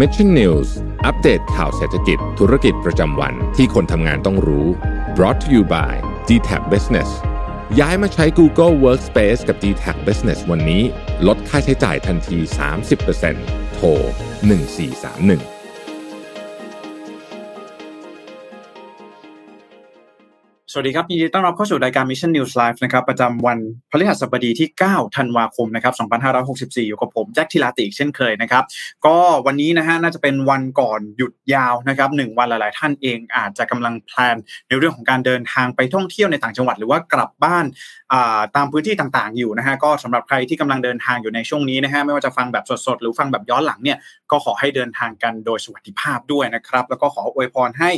Mission News อัปเดตข่าวเศรษฐกิจธุรกิจประจำวันที่คนทำงานต้องรู้ brought to you by d t a c Business ย้ายมาใช้ Google Workspace กับ d t a c Business วันนี้ ลดค่าใช้จ่ายทันที 30%โทร1431 สวัสดีครับยินดีต้อนรับเข้าสู่รายการ Mission News Live นะครับประจำวันพฤหัสบดีที่ 9 ธันวาคมนะครับ2564 อยู่กับผมแจ็คทิลาติเช่นเคยนะครับก็วันนี้นะฮะน่าจะเป็นวันก่อนหยุดยาวนะครับหนึ่งวันหลาย ๆ ท่านเองอาจจะกำลังแพลนในเรื่องของการเดินทางไปท่องเที่ยวในต่างจังหวัด หรือว่ากลับบ้านตามพื้นที่ต่าง ๆ อยู่นะฮะก็สำหรับใครที่กำลังเดินทางอยู่ในช่วงนี้นะฮะไม่ว่าจะฟังแบบสด ๆ หรือฟังแบบย้อนหลังเนี่ยก็ขอให้เดินทางกันโดยสวัสดิภาพด้วยนะครับแล้วก็ขออวยพรให้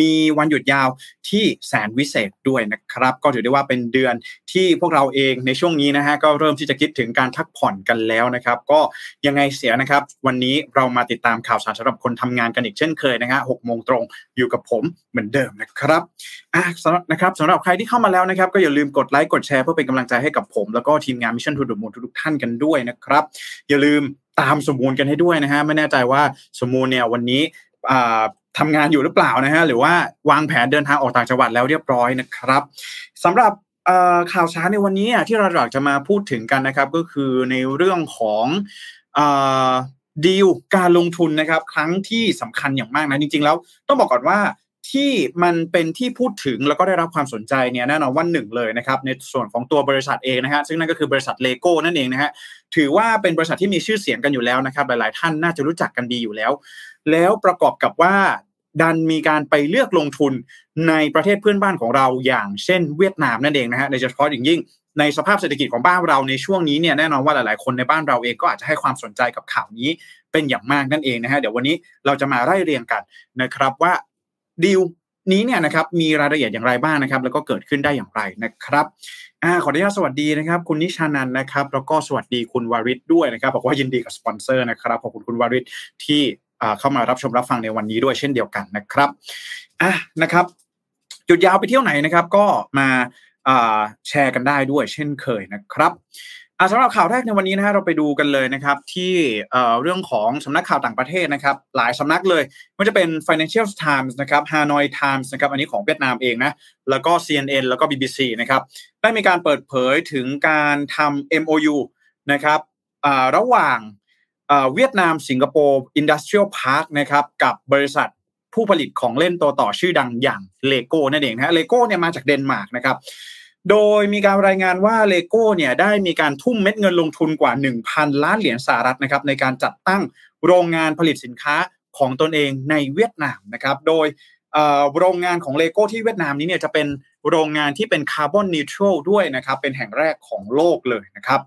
มีวันหยุดยาวที่แสนวิเศษด้วยนะครับ ก็ถือได้ว่าเป็นเดือนที่พวกเราเองในช่วงนี้นะฮะก็เริ่มที่จะคิดถึงการพักผ่อนกันแล้วนะครับ ก็ยังไงเสียนะครับ วันนี้เรามาติดตามข่าวสารสำหรับคนทำงานกันอีกเช่นเคยนะฮะหกโมงตรงอยู่กับผมเหมือนเดิมนะครับอะสำหรับนะครับสำหรับใครที่เข้ามาแล้วนะครับ ก็อย่าลืมกดไลค์กดแชร์เพื่อเป็นกำลังใจให้กับผม แล้วก็ทีมงาน Mission To The Moon ทุกท่านกันด้วยนะครับ อย่าลืมตามสมูลกันให้ด้วยนะฮะไม่แน่ใจว่าสมูลเนี่ยวันนี้ ทำงานอยู่หรือเปล่านะฮะหรือว่าวางแผนเดินทางออกต่างจังหวัดแล้วเรียบร้อยนะครับสำหรับข่าวสาในวันนี้ที่เราอยากจะมาพูดถึงกันนะครับ ก็คือในเรื่องของดีลการลงทุนนะครับ ครั้งที่สำคัญอย่างมากนะจริง ๆ แล้วต้องบอกก่อนว่าที่มันเป็นที่พูดถึงแล้วก็ได้รับความสนใจเนี่ยแน่นอนว่าหนึ่งเลยนะครับในส่วนของตัวบริษัทเองนะฮะซึ่งนั่นก็คือบริษัทเลโก้นั่นเองนะฮะถือว่าเป็นบริษัทที่มีชื่อเสียงกันอยู่แล้วนะครับ หลายๆ ท่านน่าจะรู้จักกันดีอยู่แล้ว แล้วประกอบกับว่า ดันมีการไปเลือกลงทุนในประเทศเพื่อนบ้านของเราอย่างเช่นเวียดนามนั่นเองนะฮะในเฉพาะอย่างยิ่งในสภาพเศรษฐกิจของบ้านเราในช่วงนี้เนี่ยแน่นอนว่าหลาย ๆ คนในบ้านเราเองก็อาจจะให้ความสนใจกับข่าวนี้เป็นอย่างมากนั่นเองนะฮะเดี๋ยววันนี้เราจะมาไล่เรียงกันนะครับว่าดีลนี้เนี่ยนะครับมีรายละเอียดอย่างไรบ้างนะครับ แล้วก็เกิดขึ้นได้อย่างไรนะครับอ่าขออนุญาตสวัสดีนะครับ คุณนิชานันนะครับ แล้วก็สวัสดีคุณวาริศด้วยนะครับบอกว่ายินดีกับสปอนเซอร์นะครับขอบคุณคุณวาริศที่ เข้ามารับชมรับฟังในวันนี้ด้วยเช่นเดียวกันนะครับอะนะครับหยุดยาวไปเที่ยวไหนนะครับ ก็มาแชร์กันได้ด้วยเช่นเคยนะครับสำหรับข่าวแรกในวันนี้นะฮะเราไปดูกันเลยนะครับที่เรื่องของสำนักข่าวต่างประเทศนะครับ หลายสำนักเลยไม่ว่าจะเป็น Financial Times นะครับ Hanoi Times นะครับอันนี้ของเวียดนามเองนะแล้วก็ CNN แล้วก็ BBC นะครับได้มีการเปิดเผยถึงการทำ MOU นะครับระหว่าง เวียดนามสิงคโปร์ Industrial Park นะครับกับบริษัทผู้ผลิตของเล่นตัวต่อชื่อดังอย่างเลโก้นั่นเองนะเลโก้เนี่ยมาจากเดนมาร์กนะครับโดยมีการรายงานว่าเลโก้เนี่ยได้มีการทุ่มเม็ดเงินลงทุนกว่า 1,000 ล้านเหรียญสหรัฐนะครับในการจัดตั้งโรงงานผลิตสินค้าของตนเองในเวียดนามนะครับโดยโรงงานของเลโก้ที่เวียดนามนี้เนี่ยจะเป็นโรงงานที่เป็น carbon neutral ด้วยนะครับเป็นแห่งแรกของโลกเลยนะครับ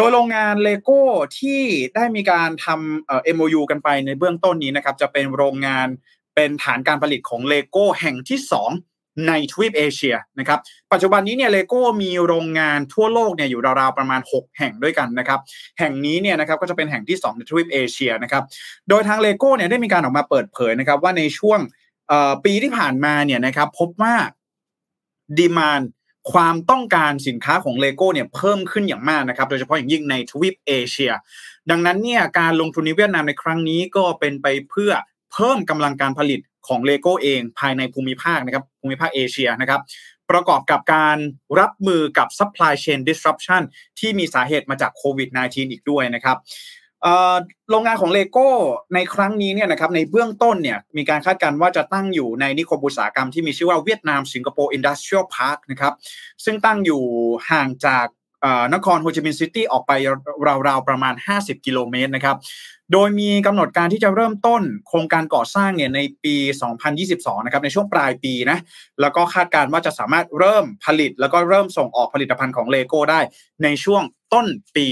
โดยโรงงานเลโก้ที่ได้มีการทำ MOU กันไปในเบื้องต้นนี้นะครับ จะเป็นโรงงานเป็นฐานการผลิตของเลโก้แห่งที่ 2 ในทวีปเอเชียนะครับปัจจุบันนี้เนี่ยเลโก้มีโรงงานทั่วโลกเนี่ยอยู่ราวๆประมาณ 6 แห่งด้วยกันนะครับแห่งนี้เนี่ยนะครับก็จะเป็นแห่งที่ 2 ในทวีปเอเชียนะครับโดยทางเลโก้เนี่ยได้มีการออกมาเปิดเผยนะครับว่าในช่วงปีที่ผ่านมาเนี่ยนะครับพบว่าdemand ความต้องการสินค้าของเลโก้เนี่ยเพิ่มขึ้นอย่างมากนะครับ โดยเฉพาะอย่างยิ่งในทวีปเอเชีย ดังนั้นเนี่ยการลงทุนในเวียดนามในครั้งนี้ก็เป็นไปเพื่อเพิ่มกำลังการผลิตของเลโก้เองภายในภูมิภาคนะครับภูมิภาคเอเชียนะครับประกอบกับการรับมือกับ supply chain disruption ที่มีสาเหตุมาจากโควิด -19 อีกด้วยนะครับ โรงงานของเลโก้ในครั้งนี้เนี่ยนะครับในเบื้องต้นเนี่ยมีการคาดการณ์ว่าจะตั้งอยู่ในนิคมอุตสาหกรรมที่มีชื่อว่าเวียดนามสิงคโปร์ Industrial Park นะครับซึ่งตั้งอยู่ห่างจาก นครโฮจิมินห์ซิตี้ออกไปราวๆประมาณ 50 กิโลเมตรนะครับ โดยมีกำหนดการที่จะเริ่มต้นโครงการก่อสร้างเนี่ยในปี 2022 นะครับในช่วงปลายปีนะ แล้วก็คาดการณ์ว่าจะสามารถเริ่มผลิต แล้วก็เริ่มส่งออกผลิตภัณฑ์ของเลโก้ได้ในช่วงต้นปี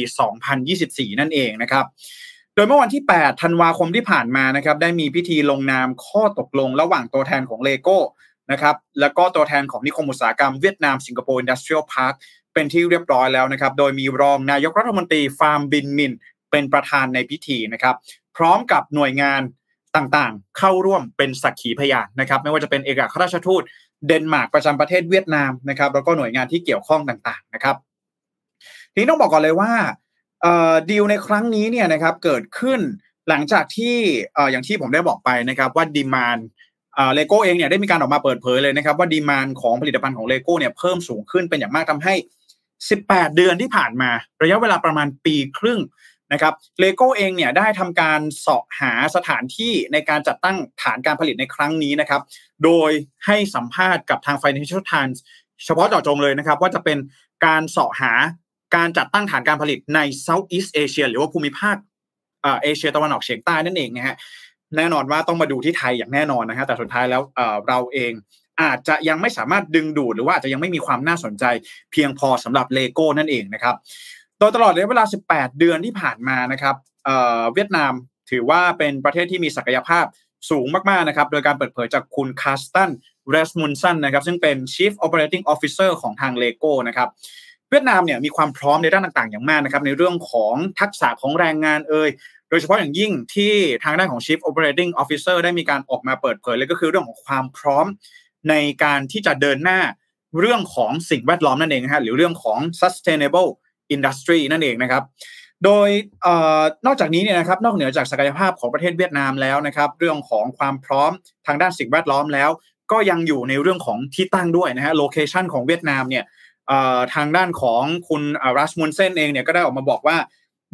2024 นั่นเองนะครับโดยเมื่อวันที่ 8 ธันวาคมที่ผ่านมานะครับ ได้มีพิธีลงนามข้อตกลงระหว่างตัวแทนของเลโก้นะครับ แล้วก็ตัวแทนของนิคมอุตสาหกรรมเวียดนามสิงคโปร์ Industrial Park เป็นที่เรียบร้อยแล้วนะครับ โดยมีรองนายกรัฐมนตรีฟามบิ่ญมิญ เป็นประธานในพิธีนะครับ พร้อมกับหน่วยงานต่างๆ เข้าร่วมเป็นสักขีพยานนะครับ ไม่ว่าจะเป็นเอกอัครราชทูตเดนมาร์กประจำประเทศเวียดนามนะครับแล้วก็หน่วยงานที่เกี่ยวข้องต่างๆนะครับ ทีนี้ต้องบอกก่อนเลยว่าดีลในครั้งนี้เนี่ยนะครับเกิดขึ้นหลังจากที่อย่างที่ผมได้บอกไปนะครับว่า demand เลโก้เองเนี่ยได้มีการออกมาเปิดเผยเลยนะครับว่า demand ของผลิตภัณฑ์ของเลโก้เนี่ยเพิ่มสูงขึ้นเป็นอย่างมากทำให้ 18 เดือนที่ผ่านมา ระยะเวลาประมาณปีครึ่งนะครับเลโก้เองเนี่ยได้ทำการเสาะหาสถานที่ในการจัดตั้งฐานการผลิตในครั้งนี้นะครับ โดยให้สัมภาษณ์กับทาง Financial Times เฉพาะเจาะจงเลยนะครับ ว่าจะเป็นการเสาะหาการจัดตั้งฐานการผลิตใน Southeast Asia หรือว่าภูมิภาคเอเชียตะวันออกเฉียงใต้นั่นเองนะฮะแน่นอนว่าต้องมาดูที่ไทยอย่างแน่นอนนะฮะแต่สุดท้ายแล้วเราเอง อาจจะยังไม่สามารถดึงดูดหรือว่าอาจจะยังไม่มีความน่าสนใจ เพียงพอสำหรับเลโก้นั่นเองนะครับโดยตลอดระยะเวลา 18 เดือนที่ผ่านมานะครับเวียดนามถือว่าเป็นประเทศที่มีศักยภาพสูงมากๆนะครับ โดยการเปิดเผยจากคุณคาสตันเรสมุนสันนะครับ ซึ่งเป็น Chief Operating Officer ของทางเลโก้นะครับเวียดนามเนี่ยมีความพร้อมในด้านต่างๆ อย่างมากนะครับในเรื่องของทักษะของแรงงานเอ่ยโดยเฉพาะอย่างยิ่งที่ทางด้านของ Chief Operating Officer ได้มีการออกมาเปิดเผยเลยก็คือเรื่องของความพร้อม ในการที่จะเดินหน้าเรื่องของสิ่งแวดล้อมนั่นเองนะฮะหรือเรื่องของ sustainable industry นั่นเองนะครับ โดยนอกจากนี้เนี่ยนะครับนอกเหนือจากศักยภาพของประเทศเวียดนามแล้วนะครับ เรื่องของความพร้อมทางด้านสิ่งแวดล้อมแล้ว ก็ยังอยู่ในเรื่องของที่ตั้งด้วยนะฮะโลเคชันของเวียดนามเนี่ยทางด้านของคุณรัสมุนเซนเองเนี่ยก็ได้ออกมาบอกว่า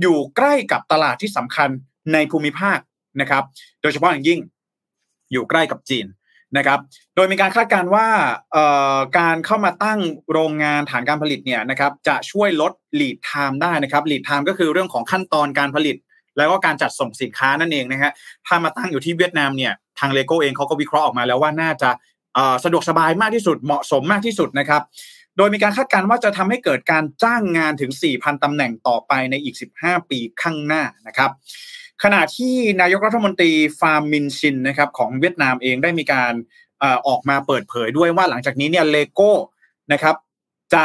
อยู่ใกล้กับตลาดที่สำคัญในภูมิภาคนะครับ โดยเฉพาะอย่างยิ่งอยู่ใกล้กับจีน นะครับ โดยมีการคาดการณ์ว่าการเข้ามาตั้งโรงงานฐานการผลิตเนี่ยนะครับจะช่วยลด lead time ได้นะครับ lead time ก็คือเรื่องของขั้นตอนการผลิต แล้วก็การจัดส่งสินค้านั่นเองนะฮะถ้ามาตั้งอยู่ที่เวียดนามเนี่ยทางเลโก้เองเขาก็วิเคราะห์ออกมาแล้วว่าน่าจะสะดวกสบายมากที่สุดเหมาะสมมากที่สุดนะครับ โดยมีการคาดการณ์ว่าจะทำให้เกิดการจ้างงานถึง 4,000ตำแหน่งต่อไปในอีก 15 ปีข้างหน้านะครับ ขณะที่นายกรัฐมนตรีฟามมิญจิ๊ญนะครับของเวียดนามเองได้มีการออกมาเปิดเผยด้วยว่าหลังจากนี้เนี่ยเลโก้นะครับจะ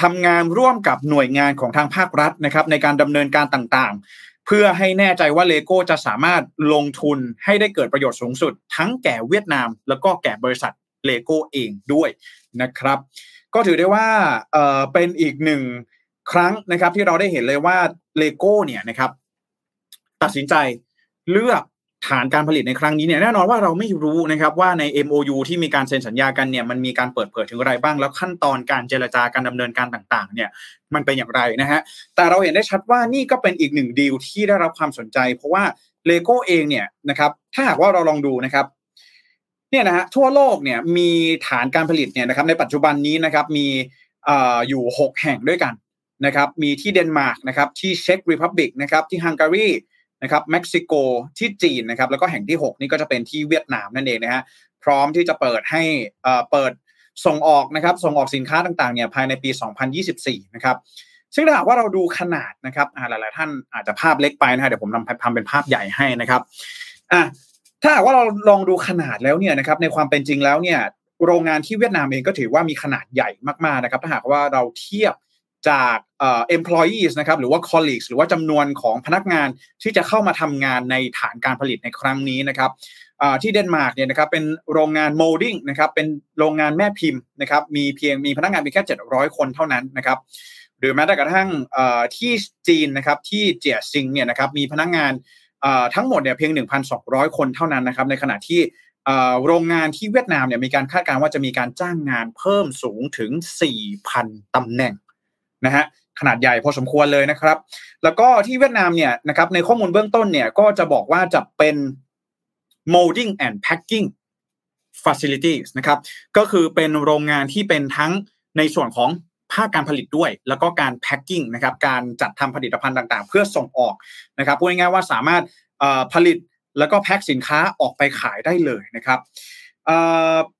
ทำงานร่วมกับหน่วยงานของทางภาครัฐนะครับในการดำเนินการต่างๆ เพื่อให้แน่ใจว่าเลโก้จะสามารถลงทุนให้ได้เกิดประโยชน์สูงสุด ทั้งแก่เวียดนาม แล้วก็แก่บริษัทเลโก้เองด้วยนะครับ ก็ถือได้ว่าเป็นอีกหนึ่งครั้งนะครับที่เราได้เห็นเลยว่าเลโก้เนี่ยนะครับ ตัดสินใจเลือกฐานการผลิตในครั้งนี้เนี่ยแน่นอนว่าเราไม่รู้นะครับว่าใน MOU ที่มีการเซ็นสัญญากันเนี่ยมันมีการเปิดเผยถึงอะไรบ้าง แล้วขั้นตอนการเจรจาการดำเนินการต่างๆ เนี่ยมันเป็นอย่างไรนะฮะแต่เราเห็นได้ชัดว่านี่ก็เป็นอีกหนึ่งดีลที่ได้รับความสนใจ เพราะว่าเลโก้เองเนี่ยนะครับถ้าหากว่าเราลองดูนะครับเนี่ยนะฮะทั่วโลกเนี่ยมีฐานการผลิตเนี่ยนะครับในปัจจุบันนี้นะครับมีอยู่ 6 แห่งด้วยกันนะครับมีที่เดนมาร์กนะครับที่เช็กรีพับบิกนะครับที่ฮังการี นะครับเม็กซิโกที่จีนนะครับแล้วก็แห่งที่ 6 นี่ก็จะเป็นที่เวียดนามนั่นเองนะฮะพร้อมที่จะเปิดให้เปิดส่งออกนะครับส่งออกสินค้าต่างๆเนี่ยภายในปี 2024 นะครับซึ่งถ้าหากว่าเราดูขนาดนะครับหลาย ๆ ท่านอาจจะภาพเล็กไปนะฮะเดี๋ยวผมทำทำเป็นภาพใหญ่ให้นะครับอะถ้าหากว่าเราลองดูขนาดแล้วเนี่ยนะครับในความเป็นจริงแล้วเนี่ยโรงงานที่เวียดนามเองก็ถือว่ามีขนาดใหญ่มากๆนะครับถ้าหากว่าเราเทียบ จากเอ่อ employees นะครับหรือว่า colleagues หรือว่าจำนวนของพนักงานที่จะเข้ามาทำงานในฐานการผลิตในครั้งนี้นะครับที่เดนมาร์กเนี่ยนะครับเป็นโรงงาน molding นะครับเป็นโรงงานแม่พิมพ์นะครับมีเพียงมีพนักงานมีแค่ 700 คนเท่านั้นนะครับหรือแม้แต่กระทั่งที่จีนนะครับที่เจียซิงเนี่ยนะครับมีพนักงานทั้งหมดเนี่ยเพียง 1,200 คนเท่านั้นนะครับในขณะที่โรงงานที่เวียดนามเนี่ยมีการคาดการณ์ว่าจะมีการจ้างงานเพิ่มสูงถึง 4,000 ตำแหน่ง นะฮะขนาดใหญ่พอสมควรเลยนะครับ แล้วก็ที่เวียดนามเนี่ยนะครับในข้อมูลเบื้องต้นเนี่ยก็จะบอกว่าจะเป็น molding and packing facilities นะครับก็คือเป็นโรงงานที่เป็นทั้งในส่วนของภาคการผลิตด้วย แล้วก็การ packing นะครับการจัดทำผลิตภัณฑ์ต่างๆ เพื่อส่งออกนะครับพูดง่ายๆว่าสามารถผลิตแล้วก็แพ็คสินค้าออกไปขายได้เลยนะครับ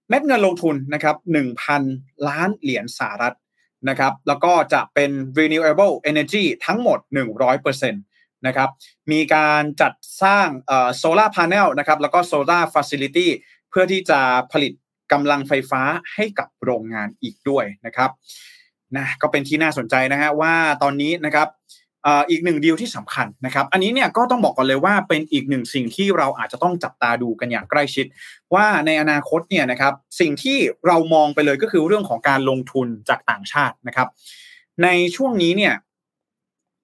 เม็ดเงินลงทุนนะครับ1,000 ล้านเหรียญสหรัฐ นะครับแล้วก็จะเป็น renewable energy ทั้งหมด 100%นะครับมีการจัดสร้าง solar panel นะครับแล้วก็ solar facility เพื่อที่จะผลิตกำลังไฟฟ้าให้กับโรงงานอีกด้วยนะครับนะก็เป็นที่น่าสนใจนะฮะว่าตอนนี้นะครับ อีกหนึ่งดีลที่สำคัญนะครับ อันนี้เนี่ยก็ต้องบอกก่อนเลยว่าเป็นอีกหนึ่งสิ่งที่เราอาจจะต้องจับตาดูกันอย่างใกล้ชิด ว่าในอนาคตเนี่ยนะครับสิ่งที่เรามองไปเลยก็คือเรื่องของการลงทุนจากต่างชาตินะครับ ในช่วงนี้เนี่ย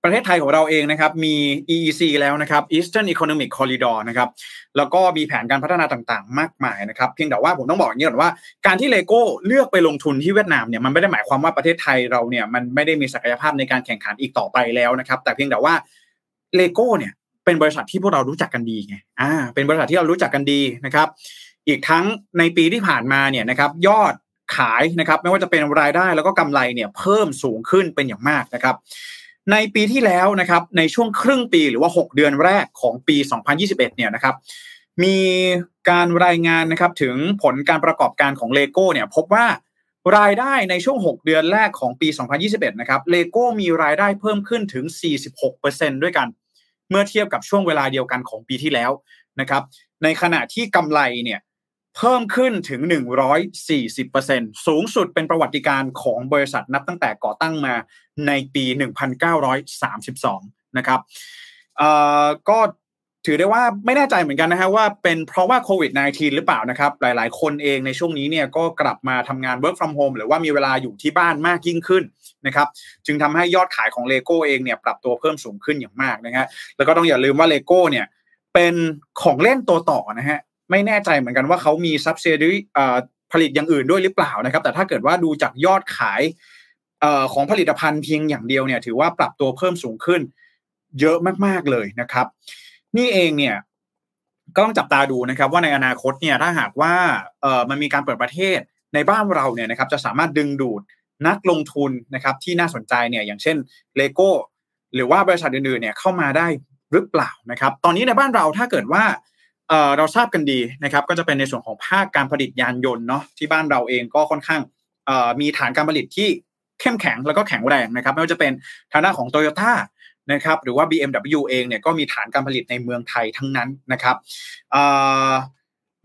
ประเทศไทยของเราเองนะครับมี EEC แล้วนะครับ Eastern Economic Corridor นะครับแล้วก็มีแผนการพัฒนาต่างๆ มากมายนะครับเพียงแต่ว่าผมต้องบอกอย่างนี้ก่อนว่าการที่เลโก้เลือกไปลงทุนที่เวียดนามเนี่ยมันไม่ได้หมายความว่าประเทศไทยเราเนี่ยมันไม่ได้มีศักยภาพในการแข่งขันอีกต่อไปแล้วนะครับแต่เพียงแต่ว่าเลโก้เนี่ยเป็นบริษัทที่พวกเรารู้จักกันดีไงอ่าเป็นบริษัทที่เรารู้จักกันดีนะครับอีกทั้งในปีที่ผ่านมาเนี่ยนะครับยอดขายนะครับไม่ว่าจะเป็นรายได้แล้วก็กำไรเนี่ยเพิ่มสูงขึ้นเป็นอย่างมากนะครับ ในปีที่แล้วนะครับในช่วงครึ่งปีหรือว่า 6 เดือนแรกของปี 2021 เนี่ยนะครับมีการรายงานนะครับถึงผลการประกอบการของเลโก้เนี่ยพบว่ารายได้ในช่วง 6 เดือนแรกของปี 2021 นะครับเลโก้มีรายได้เพิ่มขึ้นถึง 46%ด้วยกัน เมื่อเทียบกับช่วงเวลาเดียวกันของปีที่แล้วนะครับในขณะที่กำไรเนี่ย เพิ่มขึ้นถึง 140%สูงสุดเป็นประวัติการของบริษัทนับตั้งแต่ก่อตั้งมาในปี 1932 นะครับก็ถือได้ว่าไม่แน่ใจเหมือนกันนะฮะว่าเป็นเพราะว่าโควิด -19 หรือเปล่านะครับ หลาย ๆ คนเองในช่วงนี้เนี่ยก็กลับมาทำงาน work from home หรือว่ามีเวลาอยู่ที่บ้านมากยิ่งขึ้นนะครับ จึงทำให้ยอดขายของเลโก้เองเนี่ยปรับตัวเพิ่มสูงขึ้นอย่างมากนะฮะแล้วก็ต้องอย่าลืมว่าเลโก้เนี่ยเป็นของเล่นตัวต่อนะฮะ ไม่แน่ใจเหมือนกันว่าเขามี subsidiary ผลิตอย่างอื่นด้วยหรือเปล่านะครับ แต่ถ้าเกิดว่าดูจากยอดขายของผลิตภัณฑ์เพียงอย่างเดียวเนี่ย ถือว่าปรับตัวเพิ่มสูงขึ้น เยอะมากๆเลยนะครับ นี่เองเนี่ยก็ต้องจับตาดูนะครับ ว่าในอนาคตเนี่ยถ้าหากว่าเออมันมีการเปิดประเทศในบ้านเราเนี่ยนะครับ จะสามารถดึงดูดนักลงทุนนะครับที่น่าสนใจเนี่ยอย่างเช่นเลโก้หรือว่าบริษัทอื่นๆเนี่ยเข้ามาได้หรือเปล่านะครับ ตอนนี้ในบ้านเราถ้าเกิดว่า เราทราบกันดีนะครับก็จะเป็นในส่วนของภาคการผลิตยานยนต์เนาะที่บ้านเราเองก็ค่อนข้างมีฐานการผลิตที่เข้มแข็งแล้วก็แข็งแรงนะครับไม่ว่าจะเป็นทางด้านของโตโยต้านะครับหรือว่า BMW เองเนี่ยก็มีฐานการผลิตในเมืองไทยทั้งนั้นนะครับ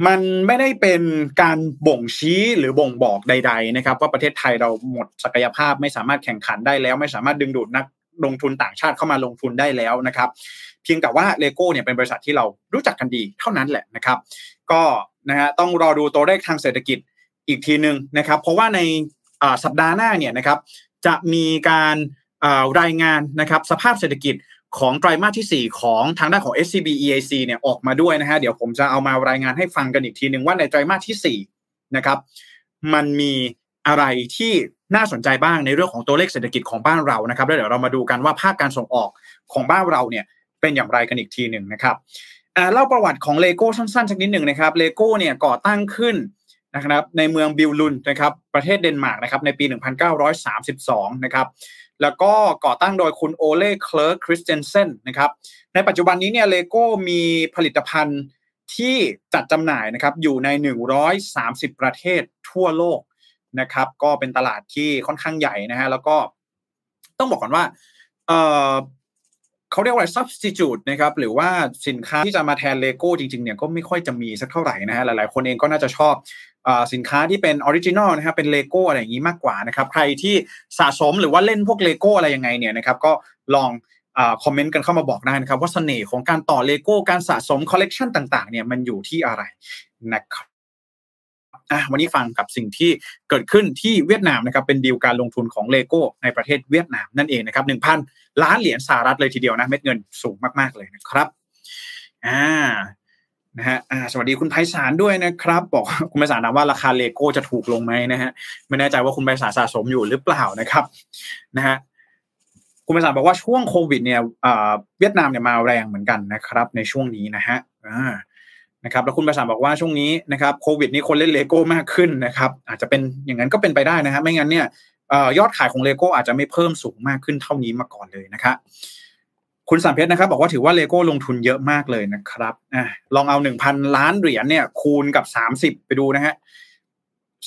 มันไม่ได้เป็นการบ่งชี้หรือบ่งบอกใด ๆ นะครับ ว่าประเทศไทยเราหมดศักยภาพไม่สามารถแข่งขันได้แล้ว ไม่สามารถดึงดูดนัก ลงทุนต่างชาติเข้ามาลงทุนได้แล้วนะครับ เพียงแต่ว่าเลโก้เนี่ยเป็นบริษัทที่เรารู้จักกันดีเท่านั้นแหละนะครับ ก็นะฮะต้องรอดูตัวเลขทางเศรษฐกิจอีกทีหนึ่งนะครับ เพราะว่าในสัปดาห์หน้าเนี่ยนะครับจะมีการรายงานนะครับสภาพเศรษฐกิจของไตรมาสที่ 4 ของทางด้านของ SCB EIC เนี่ยออกมาด้วยนะฮะเดี๋ยวผมจะเอามารายงานให้ฟังกันอีกทีหนึ่งว่าในไตรมาสที่4นะครับมันมีอะไรที่ น่าสนใจบ้างในเรื่องของตัวเลขเศรษฐกิจของบ้านเรานะครับแล้วเดี๋ยวเรามาดูกันว่าภาคการส่งออกของบ้านเราเนี่ยเป็นอย่างไรกันอีกทีหนึ่งนะครับเล่าประวัติของเลโก้สั้นๆสักนิดหนึ่งนะครับเลโก้เนี่ยก่อตั้งขึ้นนะครับในเมืองบิลลุนด์นะครับประเทศเดนมาร์กนะครับในปี 1932 นะครับแล้วก็ก่อตั้งโดยคุณโอเล่เคิร์กคริสเตียนเซนนะครับในปัจจุบันนี้เนี่ยเลโก้มีผลิตภัณฑ์ที่จัดจำหน่ายนะครับอยู่ใน 130 ประเทศทั่วโลก นะครับ ก็เป็นตลาดที่ค่อนข้างใหญ่นะฮะแล้วก็ต้องบอกก่อนว่าเขาเรียกว่า substitute นะครับหรือว่าสินค้าที่จะมาแทนเลโก้จริงๆเนี่ยก็ไม่ค่อยจะมีสักเท่าไหร่นะฮะหลายๆ คนเองก็น่าจะชอบสินค้าที่เป็น original นะครับเป็นเลโก้อะไรอย่างนี้มากกว่านะครับใครที่สะสมหรือว่าเล่นพวกเลโก้อะไรยังไงเนี่ยนะครับก็ลองคอมเมนต์กันเข้ามาบอกได้นะครับว่าเสน่ห์ของการต่อเลโก้การสะสมคอลเลกชันต่างๆเนี่ยมันอยู่ที่อะไรนะครับ อะวันนี้ฟังกับสิ่งที่เกิดขึ้นที่เวียดนามนะครับเป็นดีลการลงทุนของเลโก้ในประเทศเวียดนามนั่นเองนะครับหนึ่งพันล้านเหรียญสหรัฐเลยทีเดียวนะเม็ดเงินสูงมากๆเลยนะครับอ่านะฮะอ่าสวัสดีคุณไพศาลด้วยนะครับ บอกคุณไพศาลถามว่าราคาเลโก้จะถูกลงไหมนะฮะไม่แน่ใจว่าคุณไพศาลสะสมอยู่หรือเปล่านะครับนะฮะคุณไพศาลบอกว่าช่วงโควิดเนี่ยเวียดนามเนี่ยมาแรงเหมือนกันนะครับ ในช่วงนี้นะฮะอ่า นะครับแล้วคุณไพศาลบอกว่าช่วงนี้นะครับโควิดนี้คนเล่นเลโก้มากขึ้นนะครับอาจจะเป็นอย่างนั้นก็เป็นไปได้นะครับไม่งั้นเนี่ยยอดขายของเลโก้อาจจะไม่เพิ่มสูงมากขึ้นเท่านี้มาก่อนเลยนะครับคุณสัมเพชรนะครับบอกว่าถือว่าเลโก้ลงทุนเยอะมากเลยนะครับลองเอาหนึ่งพันล้านเหรียญเนี่ยคูณกับสามสิบไปดูนะฮะ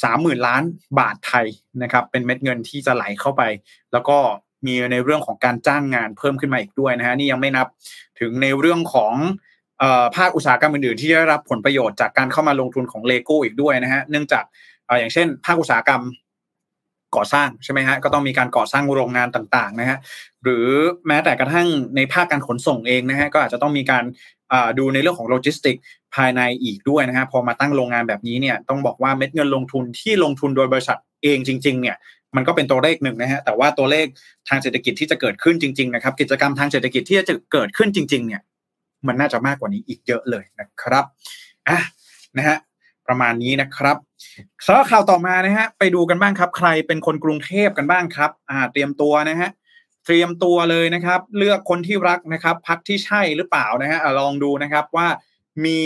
สามหมื่นล้านบาทไทยนะครับ เป็นเม็ดเงินที่จะไหลเข้าไป แล้วก็มีในเรื่องของการจ้างงานเพิ่มขึ้นมาอีกด้วยนะฮะนี่ยังไม่นับถึงในเรื่องของ ภาคอุตสาหกรรมอื่นๆ ที่ได้รับผลประโยชน์จากการเข้ามาลงทุนของเลโก้อีกด้วยนะฮะเนื่องจากอย่างเช่น ภาคอุตสาหกรรมก่อสร้างใช่ไหมฮะก็ต้องมีการก่อสร้างโรงงานต่างๆนะฮะหรือแม้แต่กระทั่งในภาคการขนส่งเองนะฮะก็อาจจะต้องมีการดูในเรื่องของโลจิสติกภายในอีกด้วยนะฮะพอมาตั้งโรงงานแบบนี้เนี่ยต้องบอกว่าเม็ดเงินลงทุนที่ลงทุนโดยบริษัทเองจริง ๆเนี่ยมันก็เป็นตัวเลขหนึ่งนะฮะแต่ว่าตัวเลขทางเศรษฐกิจที่จะเกิดขึ้นจริงๆนะครับกิจกรรมทางเศรษฐกิจที่จะเกิดขึ้นจริงๆเนี่ย มันน่าจะมากกว่านี้อีกเยอะเลยนะครับอะนะฮะประมาณนี้นะครับสำหรับข่าวต่อมานะฮะไปดูกันบ้างครับ ใครเป็นคนกรุงเทพกันบ้างครับอ่าเตรียมตัวนะฮะเตรียมตัวเลยนะครับ เลือกคนที่รักนะครับ พักที่ใช่หรือเปล่านะฮะลองดูนะครับว่ามี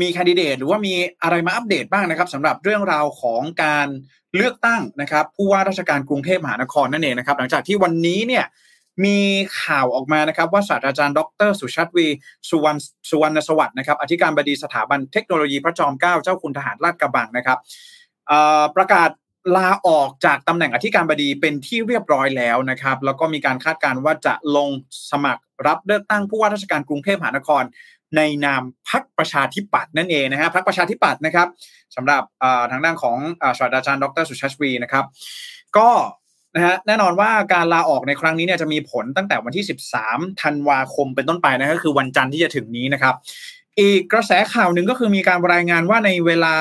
มีคนดิเดตหรือว่ามีอะไรมาอัปเดตบ้างนะครับสำหรับเรื่องราวของการเลือกตั้งนะครับ ผู้ว่าราชการกรุงเทพมหานครนั่นเองนะครับ หลังจากที่วันนี้เนี่ย มีข่าวออกมานะครับว่าศาสตราจารย์ดร สุชัตวีสุวรรณสุวรรณสวัสดิ์นะครับอธิการบดีสถาบันเทคโนโลยีพระจอมเกล้าเจ้าคุณทหารลาดกระบังนะครับประกาศลาออกจากตำแหน่งอธิการบดีเป็นที่เรียบร้อยแล้วนะครับ แล้วก็มีการคาดการณ์ว่าจะลงสมัครรับเลือกตั้งผู้ว่าราชการกรุงเทพมหานคร ในนามพักประชาธิปัตย์นั่นเองนะฮะพักประชาธิปัตย์นะครับสำหรับทางด้านของศาสตราจารย์ดรสุชาชวีนะครับ ก็ นะฮะแน่นอนว่าการลาออกในครั้งนี้เนี่ยจะมีผลตั้งแต่วันที่ 13 ธันวาคมเป็นต้นไปนะก็คือวันจันทร์ที่จะถึงนี้นะครับ อีกกระแสข่าวหนึ่งก็คือมีการรายงานว่าในเวลา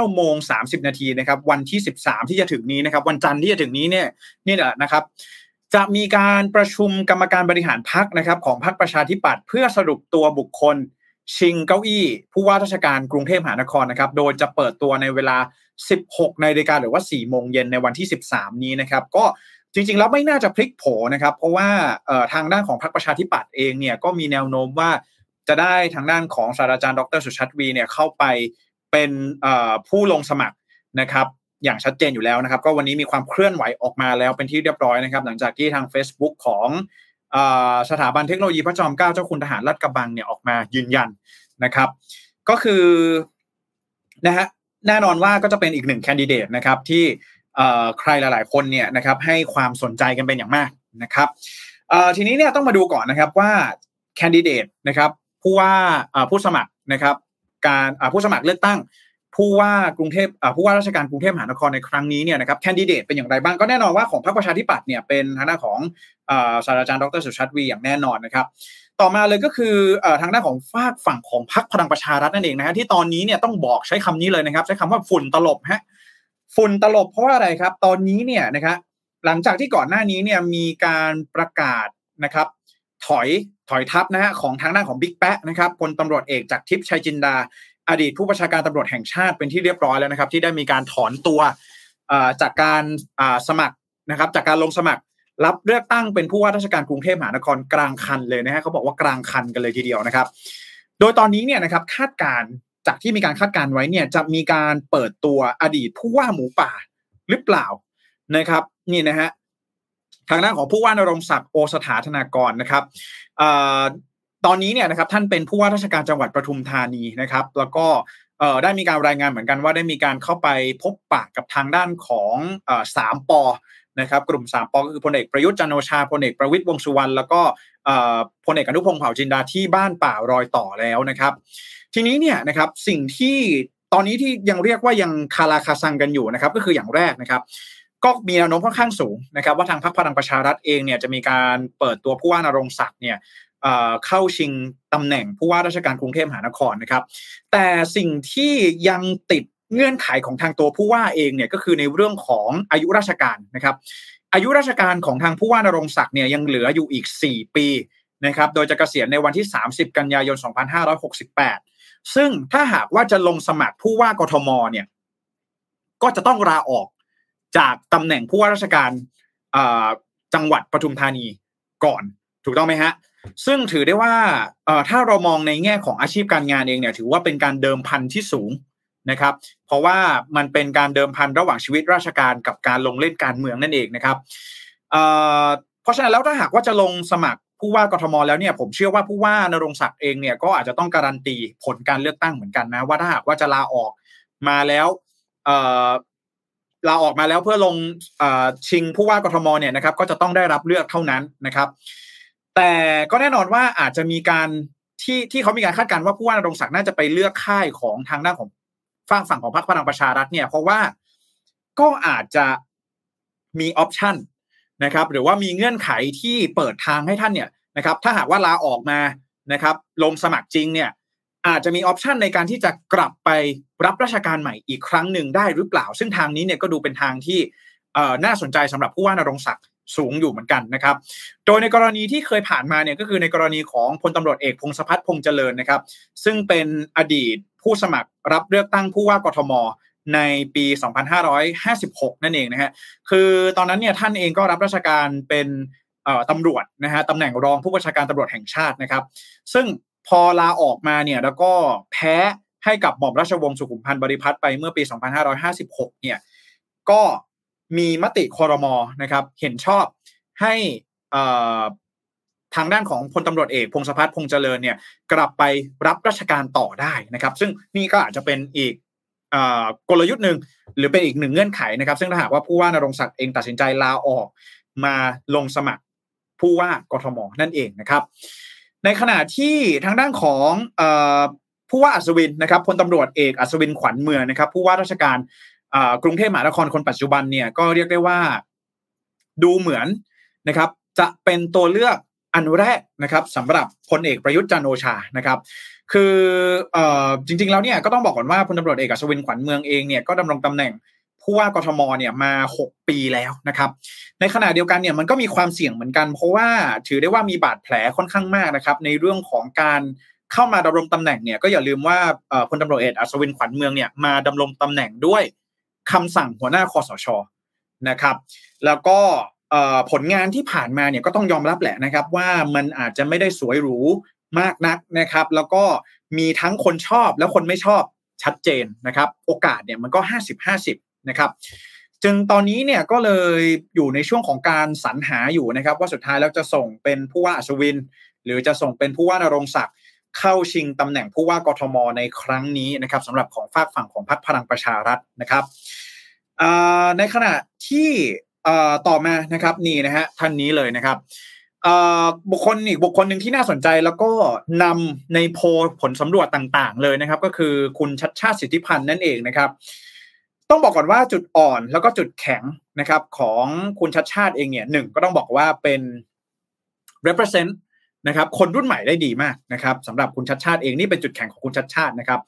9โมง30 นาทีนะครับ วันที่ 13 ที่จะถึงนี้นะครับ วันจันทร์ที่จะถึงนี้เนี่ยนี่แหละนะครับ จะมีการประชุมกรรมการบริหารพักนะครับ ของพักประชาธิปัตย์เพื่อสรุปตัวบุคคล ชิงเก้าอี้ผู้ว่าราชการกรุงเทพมหานครนะครับ โดยจะเปิดตัวในเวลา 16นาฬิกาหรือว่า 4 โมงเย็นในวันที่ 13 นี้นะครับ ก็จริงๆ แล้วไม่น่าจะพลิกโผนะครับ เพราะว่าทางด้านของพรรคประชาธิปัตย์เองเนี่ยก็มีแนวโน้มว่าจะได้ทางด้านของศาสตราจารย์ดรสุชัตวีเนี่ยเข้าไปเป็นผู้ลงสมัครนะครับ อย่างชัดเจนอยู่แล้วนะครับ ก็วันนี้มีความเคลื่อนไหวออกมาแล้วเป็นที่เรียบร้อยนะครับ หลังจากที่ทาง Facebook ของ สถาบันเทคโนโลยีพระจอมเกล้าเจ้าคุณทหารรัฐกระบังเนี่ยออกมายืนยันนะครับ ก็คือนะฮะแน่นอนว่าก็จะเป็นอีกหนึ่งแคนดิเดตนะครับที่ใครหลาย ๆ คนเนี่ยนะครับให้ความสนใจกันเป็นอย่างมากนะครับทีนี้เนี่ยต้องมาดูก่อนนะครับว่าแคนดิเดตนะครับผู้ว่าผู้สมัครนะครับการผู้สมัครเลือกตั้ง ผู้ว่ากรุงเทพผู้ว่าราชการกรุงเทพมหานครในครั้งนี้เนี่ยนะครับแคนดิเดตเป็นอย่างไรบ้างก็แน่นอนว่าของพรรคประชาธิปัตย์เนี่ยเป็นทางด้านของศาสตราจารย์ดรสุชัตวีอย่างแน่นอนนะครับ ต่อมาเลยก็คือทางด้านของฝากฝั่งของพรรคพลังประชารัฐนั่นเองนะฮะที่ตอนนี้เนี่ยต้องบอกใช้คำนี้เลยนะครับ ใช้คำว่าฝุ่นตลบฮะฝุ่นตลบเพราะว่าอะไรครับ ตอนนี้เนี่ยนะครับหลังจากที่ก่อนหน้านี้เนี่ยมีการประกาศนะครับ ถอยถอยทัพนะฮะของทางด้านของบิ๊กแป๊ะนะครับพลตำรวจเอกจากทิพย์ชัยจินดา อดีตผู้บัญชาการตำรวจแห่งชาติเป็นที่เรียบร้อยแล้วนะครับ ที่ได้มีการถอนตัวจากการสมัครนะครับ จากการลงสมัครรับเลือกตั้งเป็นผู้ว่าราชการกรุงเทพมหานครกลางคันเลยนะฮะเขาบอกว่ากลางคันกันเลยทีเดียวนะครับ โดยตอนนี้เนี่ยนะครับคาดการจากที่มีการคาดการไว้เนี่ยจะมีการเปิดตัวอดีตผู้ว่าหมูป่าหรือเปล่านะครับนี่นะฮะทางด้านของผู้ว่านรงศักดิ์โอสถาธนากรนะครับ ตอนนี้เนี่ยนะครับท่านเป็นผู้ว่าราชการจังหวัดปทุมธานีนะครับ แล้วก็ได้มีการรายงานเหมือนกันว่าได้มีการเข้าไปพบปะกับทางด้านของสามปอนะครับกลุ่มสามปอก็คือพลเอกประยุทธ์จันโอชาพลเอกประวิตยวงสุวรรณแล้วก็พลเอกอนุพงศ์เผ่าจินดาที่บ้านป่ารอยต่อแล้วนะครับ ทีนี้เนี่ยนะครับสิ่งที่ตอนนี้ที่ยังเรียกว่ายังคาราคาซังกันอยู่นะครับ ก็คืออย่างแรกนะครับ ก็มีแนวโน้มค่อนข้างสูงนะครับ ว่าทางพรรคพลังประชารัฐเองเนี่ยจะมีการเปิดตัวผู้ว่านรงศักดิ์เนี่ย เข้าชิงตำแหน่งผู้ว่าราชการกรุงเทพมหานครนะครับ แต่สิ่งที่ยังติดเงื่อนไขของทางตัวผู้ว่าเองเนี่ยก็คือในเรื่องของอายุราชการนะครับ อายุราชการของทางผู้ว่านรงศักดิ์เนี่ยยังเหลืออยู่อีก 4 ปีนะครับ โดยจะเกษียณในวันที่ 30 กันยายน 2568 ซึ่งถ้าหากว่าจะลงสมัครผู้ว่ากทมเนี่ย ก็จะต้องลาออกจากตำแหน่งผู้ว่าราชการจังหวัดปทุมธานีก่อน ถูกต้องไหมฮะ ซึ่งถือได้ว่าถ้าเรามองในแง่ของอาชีพการงานเองเนี่ยถือว่าเป็นการเดิมพันที่สูงนะครับ เพราะว่ามันเป็นการเดิมพันระหว่างชีวิตราชการกับการลงเล่นการเมืองนั่นเองนะครับเพราะฉะนั้นแล้วถ้าหากว่าจะลงสมัครผู้ว่ากทมแล้วเนี่ยผมเชื่อว่าผู้ว่านรงศักดิ์เองเนี่ยก็อาจจะต้องการันตีผลการเลือกตั้งเหมือนกันนะว่าถ้าหากว่าจะลาออกมาแล้วลาออกมาแล้วเพื่อลงชิงผู้ว่ากทมเนี่ยนะครับ ก็จะต้องได้รับเลือกเท่านั้นนะครับ แต่ก็แน่นอนว่าอาจจะมีการที่ที่เขามีการคาดการณ์ว่าผู้ว่านรงศักดิ์น่าจะไปเลือกค่ายของทางด้านของฝั่งฝั่งของพรรคพลังประชารัฐเนี่ย เพราะว่าก็อาจจะมีออปชันนะครับ หรือว่ามีเงื่อนไขที่เปิดทางให้ท่านเนี่ยนะครับ ถ้าหากว่าลาออกมานะครับ ลงสมัครจริงเนี่ย อาจจะมีออปชันในการที่จะกลับไปรับราชการใหม่อีกครั้งหนึ่งได้หรือเปล่า ซึ่งทางนี้เนี่ยก็ดูเป็นทางที่น่าสนใจสำหรับผู้ว่านรงศักดิ์ สูงอยู่เหมือนกันนะครับ โดยในกรณีที่เคยผ่านมาเนี่ยก็คือในกรณีของพลตำรวจเอกพงศพัฒน์พงษ์เจริญนะครับ ซึ่งเป็นอดีตผู้สมัครรับเลือกตั้งผู้ว่ากทมในปี 2556 นั่นเองนะฮะ คือตอนนั้นเนี่ยท่านเองก็รับราชการเป็นตำรวจนะฮะตำแหน่งรองผู้บัญชาการตำรวจแห่งชาตินะครับ ซึ่งพอลาออกมาเนี่ยแล้วก็แพ้ให้กับหม่อมราชวงศ์สุขุมพันธ์บริพัตรไปเมื่อปี 2556 เนี่ย ก็ มีมติคอรมอนะครับ เห็นชอบให้ทางด้านของพลตำรวจเอกพงศพัฒน์พงษ์เจริญเนี่ยกลับไปรับราชการต่อได้นะครับ ซึ่งนี่ก็อาจจะเป็นอีกกลยุทธ์หนึ่งหรือเป็นอีกหนึ่งเงื่อนไขนะครับ ซึ่งถ้าหากว่าผู้ว่านรงศักดิ์เองตัดสินใจลาออกมาลงสมัครผู้ว่ากทมนั่นเองนะครับ ในขณะที่ทางด้านของผู้ว่าอัศวินนะครับพลตำรวจเอกอัศวินขวัญเมืองนะครับ ผู้ว่าราชการ กรุงเทพมหานครคนปัจจุบันเนี่ยก็เรียกได้ว่าดูเหมือนนะครับ จะเป็นตัวเลือกอันแรกนะครับสำหรับพลเอกประยุทธ์จันโอชานะครับ คืออจริง ๆ แล้วเนี่ยก็ต้องบอกก่อนว่าพลตำรวจเอกอัศวินขวัญเมืองเองเนี่ยก็ดำรงตำแหน่งผู้ว่ากทมเนี่ยมา 6 ปีแล้วนะครับ ในขณะเดียวกันเนี่ยมันก็มีความเสี่ยงเหมือนกัน เพราะว่าถือได้ว่ามีบาดแผลค่อนข้างมากนะครับ ในเรื่องของการเข้ามาดำรงตำแหน่งเนี่ยก็อย่าลืมว่าพลตำรวจเอกอัศวินขวัญเมืองเนี่ยมาดำรงตำแหน่งด้วย คำสั่งหัวหน้าคอสชนะครับ แล้วก็ผลงานที่ผ่านมาเนี่ยก็ต้องยอมรับแหละนะครับ ว่ามันอาจจะไม่ได้สวยหรูมากนักนะครับ แล้วก็มีทั้งคนชอบและคนไม่ชอบชัดเจนนะครับ โอกาสเนี่ยมันก็ห้าสิบห้าสิบนะครับ จึงตอนนี้เนี่ยก็เลยอยู่ในช่วงของการสรรหาอยู่นะครับ ว่าสุดท้ายแล้วจะส่งเป็นผู้ว่าอัศวิน หรือจะส่งเป็นผู้ว่านรงศักดิ์เข้าชิงตำแหน่งผู้ว่ากทมในครั้งนี้นะครับสำหรับของฝากฝั่งของพรรคพลังประชารัฐนะครับ ในขณะที่ต่อมานะครับนี่นะฮะท่านนี้เลยนะครับบุคคลอีกบุคคลหนึ่งที่น่าสนใจแล้วก็นำในโพผลสำรวจต่างๆ เลยนะครับ ก็คือคุณชัดชาติสิทธิพันธ์นั่นเองนะครับ ต้องบอกก่อนว่าจุดอ่อนแล้วก็จุดแข็งนะครับ ของคุณชัดชาติเองเนี่ยหนึ่งก็ต้องบอกว่าเป็น represent นะครับคนรุ่นใหม่ได้ดีมากนะครับสำหรับคุณชัดชาติเองนี่เป็นจุดแข็งของคุณชัดชาตินะครับ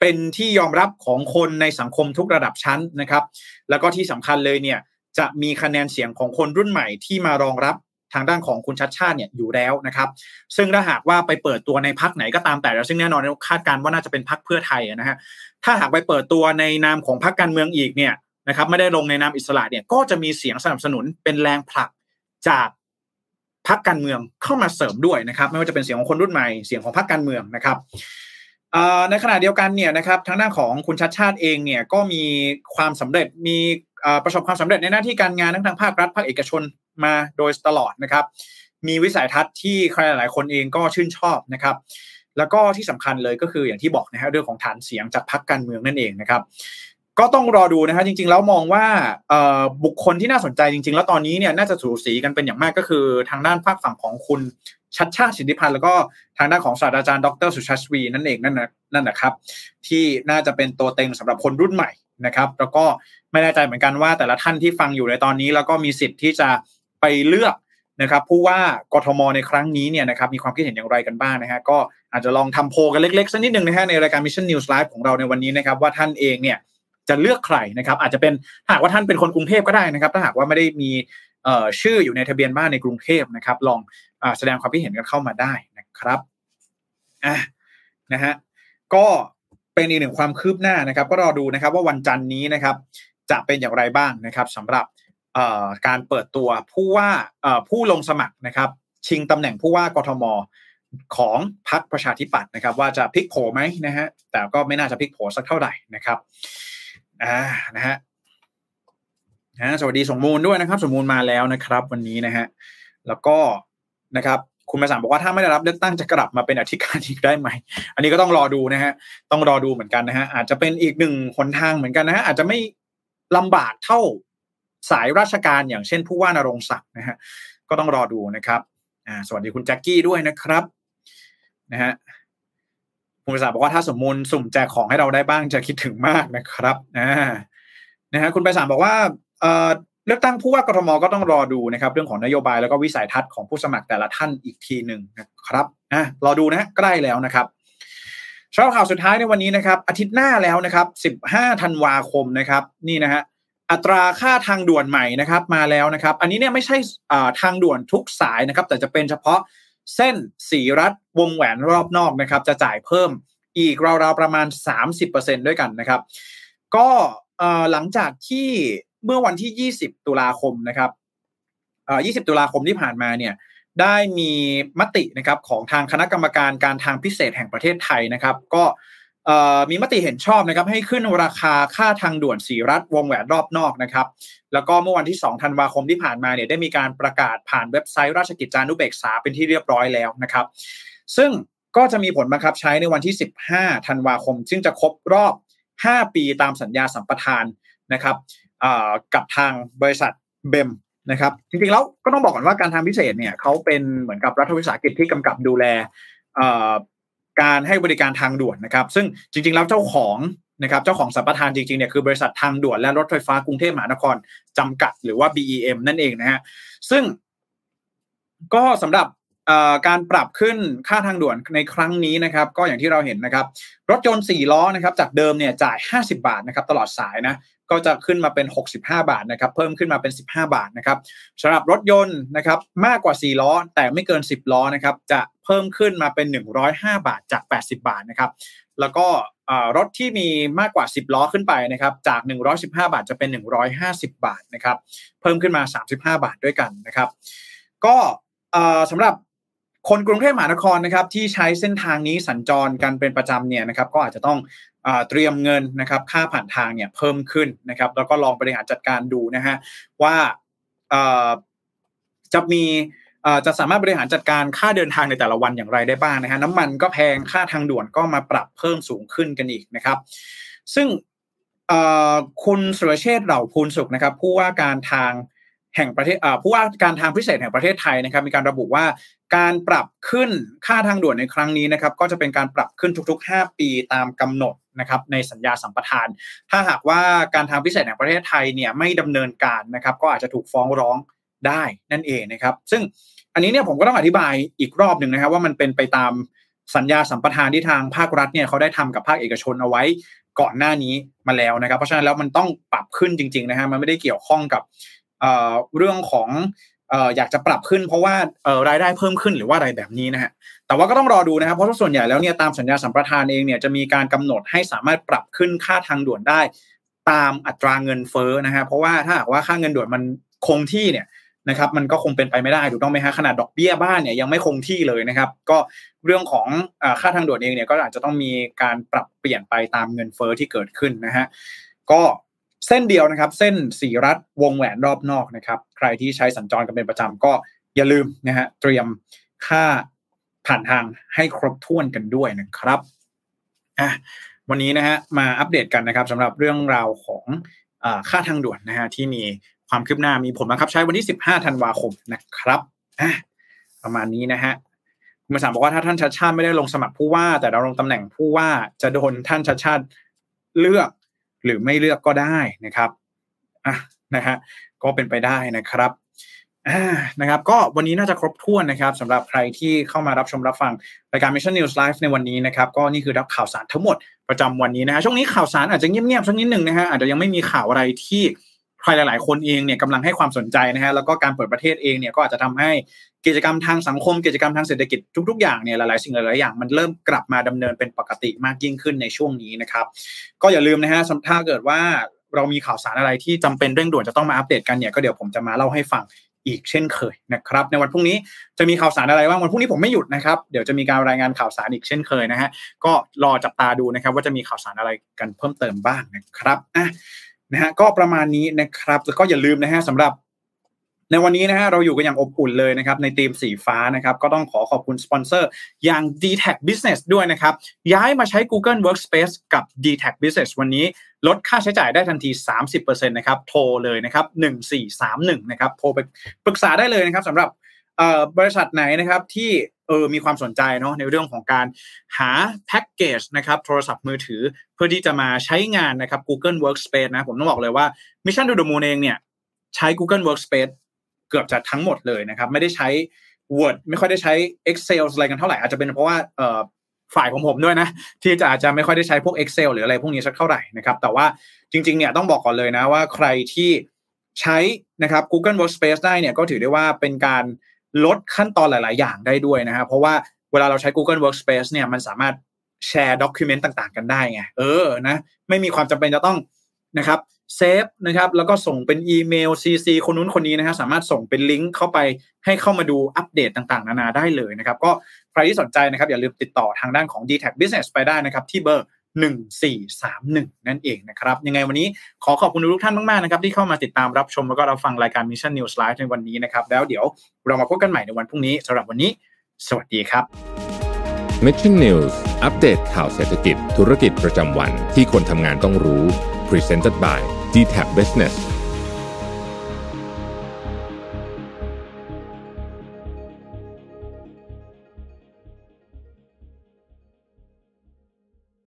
เป็นที่ยอมรับของคนในสังคมทุกระดับชั้นนะครับ แล้วก็ที่สำคัญเลยเนี่ยจะมีคะแนนเสียงของคนรุ่นใหม่ที่มารองรับทางด้านของคุณชัดชาติเนี่ยอยู่แล้วนะครับ ซึ่งถ้าหากว่าไปเปิดตัวในพักไหนก็ตามแต่แล้วซึ่งแน่นอนคาดการณ์ว่าน่าจะเป็นพักเพื่อไทยนะฮะถ้าหากไปเปิดตัวในนามของพักการเมืองอีกเนี่ยนะครับไม่ได้ลงในนามอิสระเนี่ยก็จะมีเสียงสนับสนุนเป็นแรงผลักจาก พักการเมืองเข้ามาเสริมด้วยนะครับ ไม่ว่าจะเป็นเสียงของคนรุ่นใหม่เสียงของพักการเมืองนะครับในขณะเดียวกันเนี่ยนะครับทางด้านของคุณชัดชาติเองเนี่ยก็มีความสำเร็จมีประสบความสำเร็จในหน้าที่การงานทั้งทางภาครัฐภาคเอกชนมาโดยตลอดนะครับ มีวิสัยทัศน์ที่ใครหลายคนเองก็ชื่นชอบนะครับ แล้วก็ที่สำคัญเลยก็คืออย่างที่บอกนะฮะเรื่องของฐานเสียงจากพรรคการเมืองนั่นเองนะครับ ก็ต้องรอดูนะฮะจริง ๆ แล้วมองว่าบุคคลที่น่าสนใจจริง ๆ แล้วตอนนี้เนี่ยน่าจะสูสีกันเป็นอย่างมากก็คือทางด้านภาคฝั่งของคุณชัดชาติสิทธิพันธ์แล้วก็ทางด้านของศาสตราจารย์ดรสุชาชวีนั่นเองนั่นนะนั่นนะครับ ที่น่าจะเป็นตัวเต็งสำหรับคนรุ่นใหม่นะครับ แล้วก็ไม่แน่ใจเหมือนกันว่าแต่ละท่านที่ฟังอยู่ในตอนนี้ แล้วก็มีสิทธิ์ที่จะไปเลือกนะครับผู้ว่ากทมในครั้งนี้เนี่ยนะครับมีความคิดเห็นอย่างไรกันบ้างนะฮะก็อาจจะลองทำโพกันเล็กๆสักนิดหนึ่งนะฮะในรายการ Mission News Live ของเราในวันนี้นะครับว่าท่านเองเนี่ย จะเลือกใครนะครับ อาจจะเป็นหากว่าท่านเป็นคนกรุงเทพก็ได้นะครับ ถ้าหากว่าไม่ได้มีชื่ออยู่ในทะเบียนบ้านในกรุงเทพนะครับ ลองอแสดงความคิดเห็นกันเข้ามาได้นะครับอะนะฮะก็เป็นอีกหนึ่งความคืบหน้านะครับ ก็รอดูนะครับว่าวันจันนี้นะครับ จะเป็นอย่างไรบ้างนะครับสำหรับการเปิดตัวผู้ว่าผู้ลงสมัครนะครับ ชิงตำแหน่งผู้ว่ากทมของพรรคประชาธิปัตย์นะครับ ว่าจะพลิกโผไหมนะฮะแต่ก็ไม่น่าจะพลิกโผสักเท่าไหร่นะครับ อ่านะฮะนะสวัสดีสมมูลด้วยนะครับ สมมูลมาแล้วนะครับ วันนี้นะฮะแล้วก็นะครับ คุณมาสามบอกว่าถ้าไม่ได้รับเลือกตั้งจะกลับมาเป็นอธิการอีกได้ไหม อันนี้ก็ต้องรอดูนะฮะต้องรอดูเหมือนกันนะฮะอาจจะเป็นอีกหนึ่งหนทางเหมือนกันนะฮะอาจจะไม่ลำบากเท่าสายราชการอย่างเช่นผู้ว่านรงศักดิ์นะฮะก็ต้องรอดูนะครับอ่าสวัสดีคุณแจ็คกี้ด้วยนะครับนะฮะ คุณภาษาบอกว่าถ้าสมมูลสุ่มแจกของให้เราได้บ้างจะคิดถึงมากนะครับนะนะฮะคุณไปสามบอกว่าเอ่อเลือกตั้งผู้ว่ากทมก็ต้องรอดูนะครับ เรื่องของนโยบายแล้วก็วิสัยทัศน์ของผู้สมัครแต่ละท่านอีกทีหนึ่งนะครับอะรอดูนะใกล้แล้วนะครับสำหรับข่าวสุดท้ายในวันนี้นะครับ อาทิตย์หน้าแล้วนะครับ 15 ธันวาคมนะครับ นี่นะฮะอัตราค่าทางด่วนใหม่นะครับมาแล้วนะครับ อันนี้เนี่ยไม่ใช่ทางด่วนทุกสายนะครับ แต่จะเป็นเฉพาะ เส้นสีรัดวงแหวนรอบนอกนะครับ จะจ่ายเพิ่มอีกราวๆประมาณ 30%ด้วยกันนะครับ ก็หลังจากที่เมื่อวันที่ 20 ตุลาคมนะครับ20 ตุลาคมที่ผ่านมาเนี่ยได้มีมตินะครับของทางคณะกรรมการการทางพิเศษแห่งประเทศไทยนะครับ ก็ มีมติเห็นชอบนะครับให้ขึ้นราคาค่าทางด่วนสีรัฐวงแหวนรอบนอกนะครับ แล้วก็เมื่อวันที่ 2 ธันวาคมที่ผ่านมาเนี่ยได้มีการประกาศผ่านเว็บไซต์ราชกิจจานุเบกษาเป็นที่เรียบร้อยแล้วนะครับ ซึ่งก็จะมีผลบังคับใช้ในวันที่ 15 ธันวาคม ซึ่งจะครบรอบ 5 ปีตามสัญญาสัมปทานนะครับกับทางบริษัทเบมนะครับจริงๆแล้วก็ต้องบอกก่อนว่าการทางพิเศษเนี่ยเขาเป็นเหมือนกับรัฐวิสาหกิจที่กำกับดูแล การให้บริการทางด่วนนะครับ ซึ่งจริง ๆ แล้วเจ้าของนะครับเจ้าของสัมปทานจริงๆเนี่ยคือบริษัททางด่วนและรถไฟฟ้ากรุงเทพมหานครจำกัดหรือว่า BEM นั่นเองนะฮะซึ่งก็สำหรับ การปรับขึ้นค่าทางด่วนในครั้งนี้นะครับ ก็อย่างที่เราเห็นนะครับ รถยนต์4ล้อนะครับ จากเดิมเนี่ยจ่าย 50 บาทนะครับ ตลอดสายนะก็จะขึ้นมาเป็น 65 บาทนะครับ เพิ่มขึ้นมาเป็น 15 บาทนะครับสำหรับรถยนต์นะครับ มากกว่า 4 ล้อ แต่ไม่เกิน 10 ล้อนะครับ จะเพิ่มขึ้นมาเป็น 105 บาทจาก 80 บาทนะครับ แล้วก็รถที่มีมากกว่า 10 ล้อขึ้นไปนะครับ จาก 115 บาทจะเป็น 150 บาทนะครับ เพิ่มขึ้นมา 35 บาทด้วยกันนะครับ ก็สำหรับ คนกรุงเทพมหานครนะครับที่ใช้เส้นทางนี้สัญจรกันเป็นประจำเนี่ยนะครับก็อาจจะต้องเตรียมเงินนะครับค่าผ่านทางเนี่ยเพิ่มขึ้นนะครับแล้วก็ลองบริหารจัดการดูนะฮะว่าจะมีจะสามารถบริหารจัดการค่าเดินทางในแต่ละวันอย่างไรได้บ้างนะฮะน้ำมันก็แพงค่าทางด่วนก็มาปรับเพิ่มสูงขึ้นกันอีกนะครับ ซึ่งคุณสุรเชษฐ์เหล่าภูลสุขนะครับผู้ว่าการทาง แห่งประเทศผู้ว่าการทางพิเศษแห่งประเทศไทยนะครับมีการระบุว่าการปรับขึ้นค่าทางด่วนในครั้งนี้นะครับก็จะเป็นการปรับขึ้นทุกๆ 5 ปีตามกำหนดนะครับในสัญญาสัมปทาน ถ้าหากว่าการทางพิเศษแห่งประเทศไทยเนี่ยไม่ดำเนินการนะครับก็อาจจะถูกฟ้องร้องได้นั่นเองนะครับ ซึ่งอันนี้เนี่ยผมก็ต้องอธิบายอีกรอบหนึ่งนะครับว่ามันเป็นไปตามสัญญาสัมปทานที่ทางภาครัฐเนี่ยเขาได้ทำกับภาคเอกชนเอาไว้ก่อนหน้านี้มาแล้วนะครับ เพราะฉะนั้นแล้วมันต้องปรับขึ้นจริงๆนะฮะมันไม่ได้เกี่ยวข้องกับ เรื่องของอยากจะปรับขึ้นเพราะว่ารายได้เพิ่มขึ้นหรือว่าอะไรแบบนี้นะฮะแต่ว่าก็ต้องรอดูนะครับเพราะส่วนใหญ่แล้วเนี่ยตามสัญญาสัมปทานเองเนี่ยจะมีการกำหนดให้สามารถปรับขึ้นค่าทางด่วนได้ ตามอัตราเงินเฟ้อนะฮะเพราะว่าถ้าหากว่าค่าเงินด่วนมันคงที่เนี่ยนะครับมันก็คงเป็นไปไม่ได้ถูกต้องไหมฮะขนาดดอกเบี้ยบ้านเนี่ยยังไม่คงที่เลยนะครับ ก็เรื่องของค่าทางด่วนเองเนี่ยก็อาจจะต้องมีการปรับเปลี่ยนไปตามเงินเฟ้อที่เกิดขึ้นนะฮะก็ เส้นเดียวนะครับ เส้นสีรัดวงแหวนรอบนอกนะครับ ใครที่ใช้สัญจรกันเป็นประจำก็อย่าลืมนะฮะเตรียมค่าผ่านทางให้ครบถ้วนกันด้วยนะครับอะวันนี้นะฮะมาอัปเดตกันนะครับสำหรับเรื่องราวของอค่าทางด่วนนะฮะที่มีความคืบหน้ามีผลบังคับใช้วันที่ 15 ธันวาคมนะครับอะประมาณนี้นะฮะคุณมาสามบอกว่าถ้าท่านชัดชาติไม่ได้ลงสมัครผู้ว่า แต่เราลงตำแหน่งผู้ว่าจะโดนท่านชัดชาติเลือก หรือไม่เลือกก็ได้นะครับอะนะฮะก็เป็นไปได้นะครับอ่านะครับ ก็วันนี้น่าจะครบถ้วนนะครับสำหรับใครที่เข้ามารับชมรับฟังรายการ Mission News Live ในวันนี้นะครับ ก็นี่คือรับข่าวสารทั้งหมดประจำวันนี้นะฮะช่วงนี้ข่าวสารอาจจะเงียบๆสักนิดหนึ่งนะฮะอาจจะยังไม่มีข่าวอะไรที่ ใครหลาย ๆ คนเองเนี่ยกำลังให้ความสนใจนะฮะแล้วก็การเปิดประเทศเองเนี่ยก็อาจจะทำให้กิจกรรมทางสังคม กิจกรรมทางเศรษฐกิจทุก ๆ อย่างเนี่ยหลาย ๆ สิ่งหลาย ๆ อย่างมันเริ่มกลับมาดำเนินเป็นปกติมากยิ่งขึ้นในช่วงนี้นะครับ ก็อย่าลืมนะฮะถ้าเกิดว่าเรามีข่าวสารอะไรที่จำเป็นเร่งด่วนจะต้องมาอัปเดตกันเนี่ยก็เดี๋ยวผมจะมาเล่าให้ฟังอีกเช่นเคยนะครับในวันพรุ่งนี้จะมีข่าวสารอะไรบ้างวันพรุ่งนี้ผมไม่หยุดนะครับเดี๋ยวจะมีการรายงานข่าวสารอีกเช่นเคยนะฮะก็รอจับตาดูนะครับว่าจะมีข่าวสารอะไรกันเพิ่มเติมบ้างนะครับอะ นะฮะก็ประมาณนี้นะครับ แล้วก็อย่าลืมนะฮะสำหรับ ในวันนี้นะฮะเราอยู่กันอย่างอบอุ่นเลยนะครับ ในทีมสีฟ้านะครับ ก็ต้องขอขอบคุณสปอนเซอร์อย่าง d t a c Business ด้วยนะครับ ย้ายมาใช้ Google Workspace กับ d t a c Business วันนี้ลดค่าใช้จ่ายได้ทันที 30%นะครับโทรเลยนะครับ1431นะครับโทรไปปรึกษาได้เลยนะครับสำหรับบริษัทไหนนะครับที่ ออมีความสนใจเนาะในเรื่องของการหาแพ็กเกจนะครับโทรศัพท์มือถือ เพื่อที่จะมาใช้งานนะครับ Google Workspace นะผมต้องบอกเลยว่า Mission to the Moon เองเนี่ยใช้ Google Workspace เกือบจะทั้งหมดเลยนะครับ ไม่ได้ใช้ Word ไม่ค่อยได้ใช้ Excel อะไรกันเท่าไหร่อาจจะเป็นเพราะว่าเออฝ่ายของผมด้วยนะ ที่จะอาจจะไม่ค่อยได้ใช้พวก Excel หรืออะไรพวกนี้สักเท่าไหร่นะครับ แต่ว่าจริง ๆ เนี่ยต้องบอกก่อนเลยนะว่าใครที่ใช้นะครับ Google Workspace ได้เนี่ยก็ถือได้ว่าเป็นการ ลดขั้นตอนหลาย ๆ อย่างได้ด้วยนะครับเพราะว่าเวลาเราใช้ Google Workspace เนี่ยมันสามารถแชร์ด็อกิเมนต์ต่าง ๆ กันได้ไงเออนะไม่มีความจำเป็นจะต้องนะครับเซฟนะครับแล้วก็ส่งเป็นอีเมล CC คนนู้นคนนี้นะฮะสามารถส่งเป็นลิงก์เข้าไปให้เข้ามาดูอัปเดตต่างๆ นานาได้เลยนะครับ ก็ใครที่สนใจนะครับอย่าลืมติดต่อทางด้านของ d t แท Business ไปได้นะครับที่เบอร์ 1431 นั่นเองนะครับ ยังไงวันนี้ขอขอบคุณทุกท่านมาก ๆ นะครับ ที่เข้ามาติดตามรับชมแล้วก็รับฟังรายการ Mission News Live ในวันนี้นะครับ แล้วเดี๋ยวเรามาพบกันใหม่ในวันพรุ่งนี้สำหรับวันนี้ สวัสดีครับ Mission News อัปเดตข่าวเศรษฐกิจ ธุรกิจประจำวันที่คนทำงานต้องรู้ Presented by d t แท Business